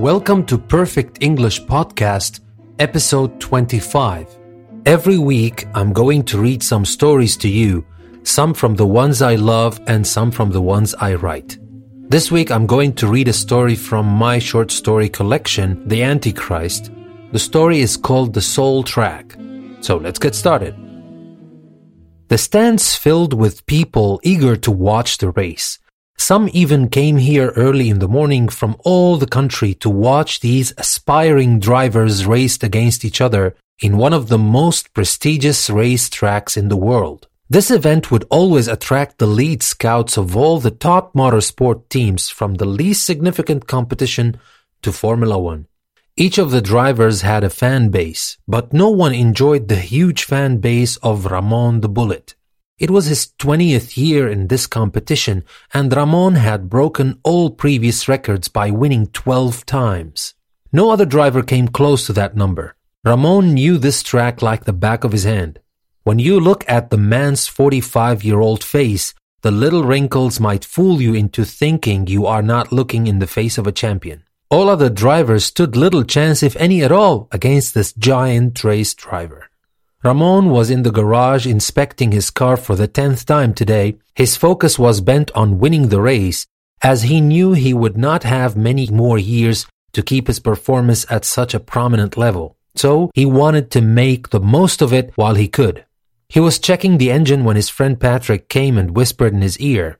Welcome to Perfect English Podcast, episode 25. Every week, I'm going to read some stories to you, some from the ones I love and some from the ones I write. This week, I'm going to read a story from my short story collection, The Antichrist. The story is called The Soul Track. So let's get started. The stands filled with people eager to watch the race. Some even came here early in the morning from all the country to watch these aspiring drivers race against each other in one of the most prestigious race tracks in the world. This event would always attract the lead scouts of all the top motorsport teams from the least significant competition to Formula One. Each of the drivers had a fan base, but no one enjoyed the huge fan base of Ramon the Bullet. It was his 20th year in this competition, and Ramon had broken all previous records by winning 12 times. No other driver came close to that number. Ramon knew this track like the back of his hand. When you look at the man's 45 year old face, the little wrinkles might fool you into thinking you are not looking in the face of a champion. All other drivers stood little chance, if any at all, against this giant race driver. Ramon was in the garage inspecting his car for the tenth time today. His focus was bent on winning the race, as he knew he would not have many more years to keep his performance at such a prominent level. So he wanted to make the most of it while he could. He was checking the engine when his friend Patrick came and whispered in his ear,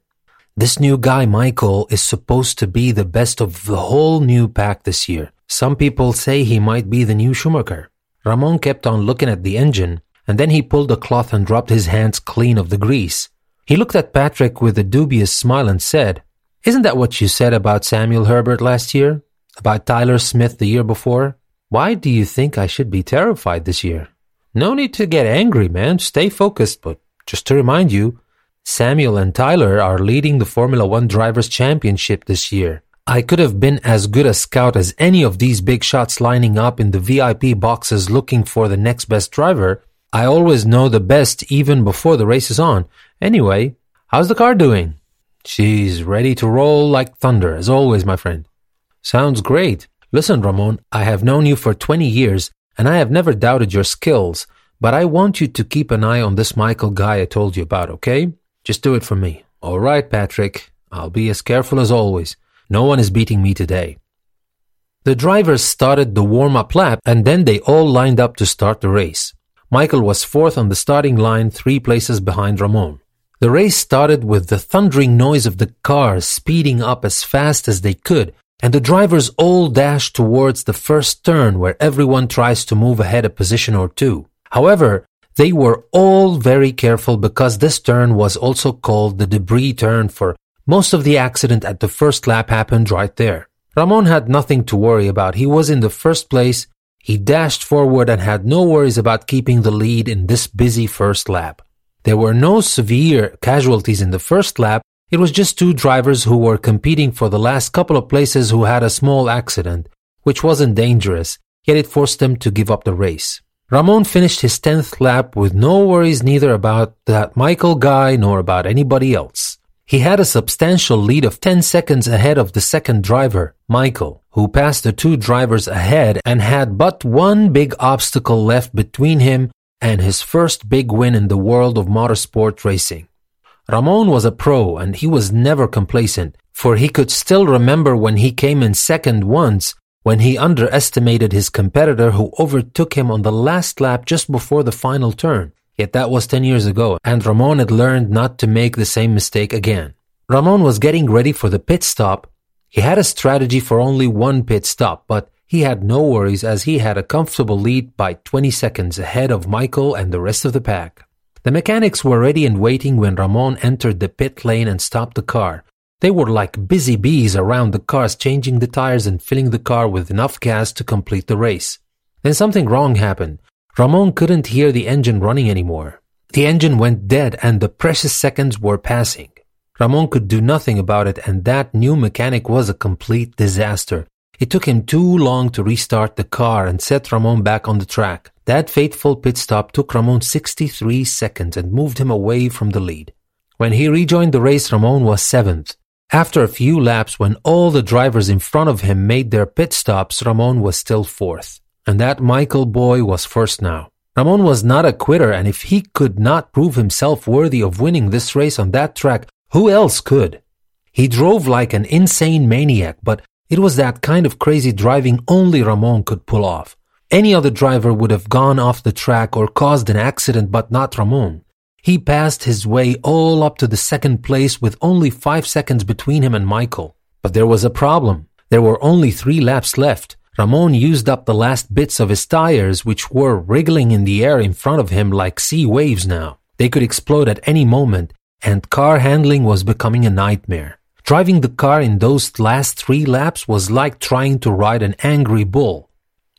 This new guy, Michael, is supposed to be the best of the whole new pack this year. Some people say he might be the new Schumacher. Ramon kept on looking at the engine, and then he pulled the cloth and dropped his hands clean of the grease. He looked at Patrick with a dubious smile and said, Isn't that what you said about Samuel Herbert last year? About Tyler Smith the year before? Why do you think I should be terrified this year? No need to get angry, man. Stay focused, but just to remind you, Samuel and Tyler are leading the Formula One Drivers' Championship this year. I could have been as good a scout as any of these big shots lining up in the VIP boxes looking for the next best driver. I always know the best even before the race is on. Anyway, how's the car doing? She's ready to roll like thunder, as always, my friend. Sounds great. Listen, Ramon, I have known you for 20 years and I have never doubted your skills, but I want you to keep an eye on this Michael guy I told you about, okay? Just do it for me. All right, Patrick. I'll be as careful as always. No one is beating me today. The drivers started the warm up lap and then they all lined up to start the race. Michael was fourth on the starting line, three places behind Ramon. The race started with the thundering noise of the cars speeding up as fast as they could, and the drivers all dashed towards the first turn where everyone tries to move ahead a position or two. However, they were all very careful because this turn was also called the debris turn for most of the accident at the first lap happened right there. Ramon had nothing to worry about. He was in the first place. He dashed forward and had no worries about keeping the lead in this busy first lap. There were no severe casualties in the first lap. It was just two drivers who were competing for the last couple of places who had a small accident, which wasn't dangerous, yet it forced them to give up the race. Ramon finished his 10th lap with no worries neither about that Michael guy nor about anybody else. He had a substantial lead of 10 seconds ahead of the second driver, Michael, who passed the two drivers ahead and had but one big obstacle left between him and his first big win in the world of motorsport racing. Ramon was a pro and he was never complacent, for he could still remember when he came in second once when he underestimated his competitor who overtook him on the last lap just before the final turn. Yet that was 10 years ago, and Ramon had learned not to make the same mistake again. Ramon was getting ready for the pit stop. He had a strategy for only one pit stop, but he had no worries as he had a comfortable lead by 20 seconds ahead of Michael and the rest of the pack. The mechanics were ready and waiting when Ramon entered the pit lane and stopped the car. They were like busy bees around the cars, changing the tires and filling the car with enough gas to complete the race. Then something wrong happened. Ramon couldn't hear the engine running anymore. The engine went dead and the precious seconds were passing. Ramon could do nothing about it and that new mechanic was a complete disaster. It took him too long to restart the car and set Ramon back on the track. That fateful pit stop took Ramon 63 seconds and moved him away from the lead. When he rejoined the race, Ramon was seventh. After a few laps, when all the drivers in front of him made their pit stops, Ramon was still fourth. And that Michael boy was first now. Ramon was not a quitter, and if he could not prove himself worthy of winning this race on that track, who else could? He drove like an insane maniac, but it was that kind of crazy driving only Ramon could pull off. Any other driver would have gone off the track or caused an accident, but not Ramon. He passed his way all up to the second place with only five seconds between him and Michael. But there was a problem. There were only three laps left. Ramon used up the last bits of his tires, which were wriggling in the air in front of him like sea waves now. They could explode at any moment, and car handling was becoming a nightmare. Driving the car in those last three laps was like trying to ride an angry bull.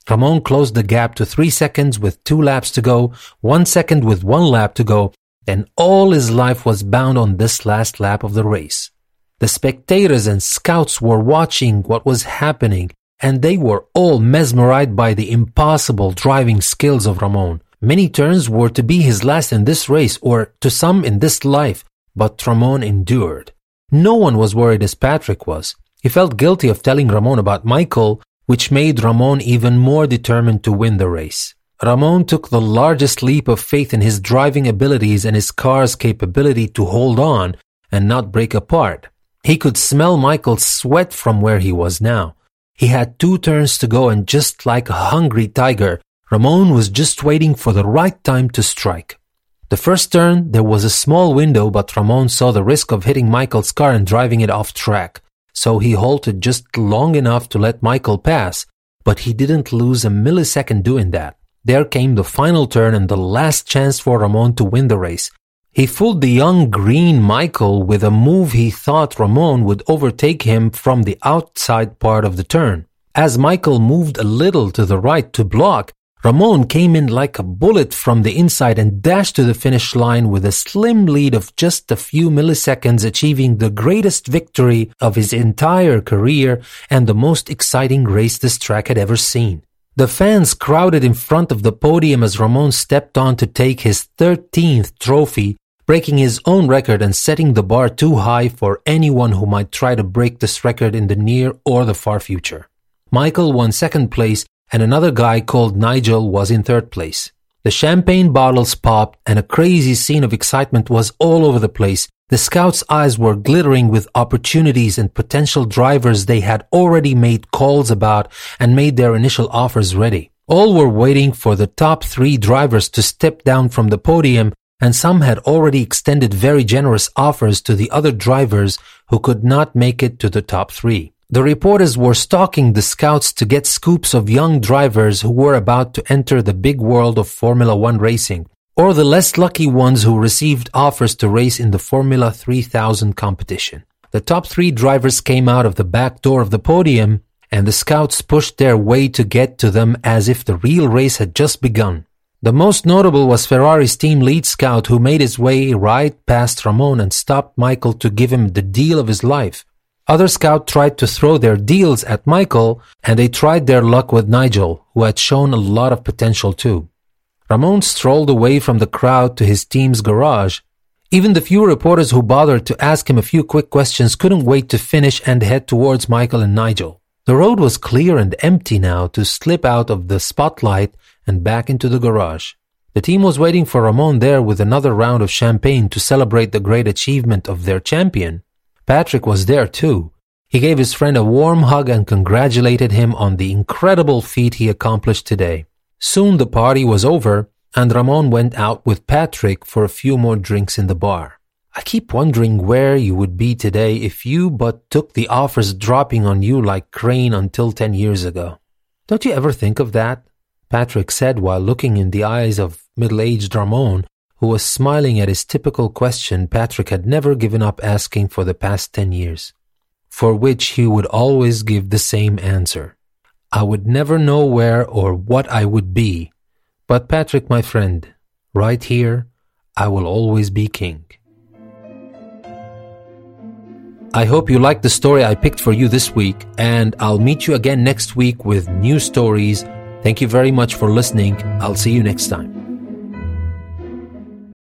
Ramon closed the gap to three seconds with two laps to go, one second with one lap to go, and all his life was bound on this last lap of the race. The spectators and scouts were watching what was happening, and they were all mesmerized by the impossible driving skills of Ramon. Many turns were to be his last in this race, or to some in this life, but Ramon endured. No one was worried as Patrick was. He felt guilty of telling Ramon about Michael, which made Ramon even more determined to win the race. Ramon took the largest leap of faith in his driving abilities and his car's capability to hold on and not break apart. He could smell Michael's sweat from where he was now. He had two turns to go and just like a hungry tiger, Ramon was just waiting for the right time to strike. The first turn, there was a small window, but Ramon saw the risk of hitting Michael's car and driving it off track. So he halted just long enough to let Michael pass, but he didn't lose a millisecond doing that. There came the final turn and the last chance for Ramon to win the race. He fooled the young green Michael with a move he thought Ramon would overtake him from the outside part of the turn. As Michael moved a little to the right to block, Ramon came in like a bullet from the inside and dashed to the finish line with a slim lead of just a few milliseconds, achieving the greatest victory of his entire career and the most exciting race this track had ever seen. The fans crowded in front of the podium as Ramon stepped on to take his 13th trophy, breaking his own record and setting the bar too high for anyone who might try to break this record in the near or the far future. Michael won second place and another guy called Nigel was in third place. The champagne bottles popped and a crazy scene of excitement was all over the place the scouts' eyes were glittering with opportunities and potential drivers they had already made calls about and made their initial offers ready. All were waiting for the top three drivers to step down from the podium, and some had already extended very generous offers to the other drivers who could not make it to the top three. The reporters were stalking the scouts to get scoops of young drivers who were about to enter the big world of Formula One racing or the less lucky ones who received offers to race in the Formula 3000 competition. The top three drivers came out of the back door of the podium, and the scouts pushed their way to get to them as if the real race had just begun. The most notable was Ferrari's team lead scout who made his way right past Ramon and stopped Michael to give him the deal of his life. Other scouts tried to throw their deals at Michael, and they tried their luck with Nigel, who had shown a lot of potential too. Ramon strolled away from the crowd to his team's garage. Even the few reporters who bothered to ask him a few quick questions couldn't wait to finish and head towards Michael and Nigel. The road was clear and empty now to slip out of the spotlight and back into the garage. The team was waiting for Ramon there with another round of champagne to celebrate the great achievement of their champion. Patrick was there too. He gave his friend a warm hug and congratulated him on the incredible feat he accomplished today. Soon the party was over, and Ramon went out with Patrick for a few more drinks in the bar. I keep wondering where you would be today if you but took the offers dropping on you like Crane until 10 years ago. Don't you ever think of that? Patrick said while looking in the eyes of middle-aged Ramon, who was smiling at his typical question Patrick had never given up asking for the past 10 years, for which he would always give the same answer. I would never know where or what I would be. But Patrick, my friend, right here, I will always be king. I hope you liked the story I picked for you this week, and I'll meet you again next week with new stories. Thank you very much for listening. I'll see you next time.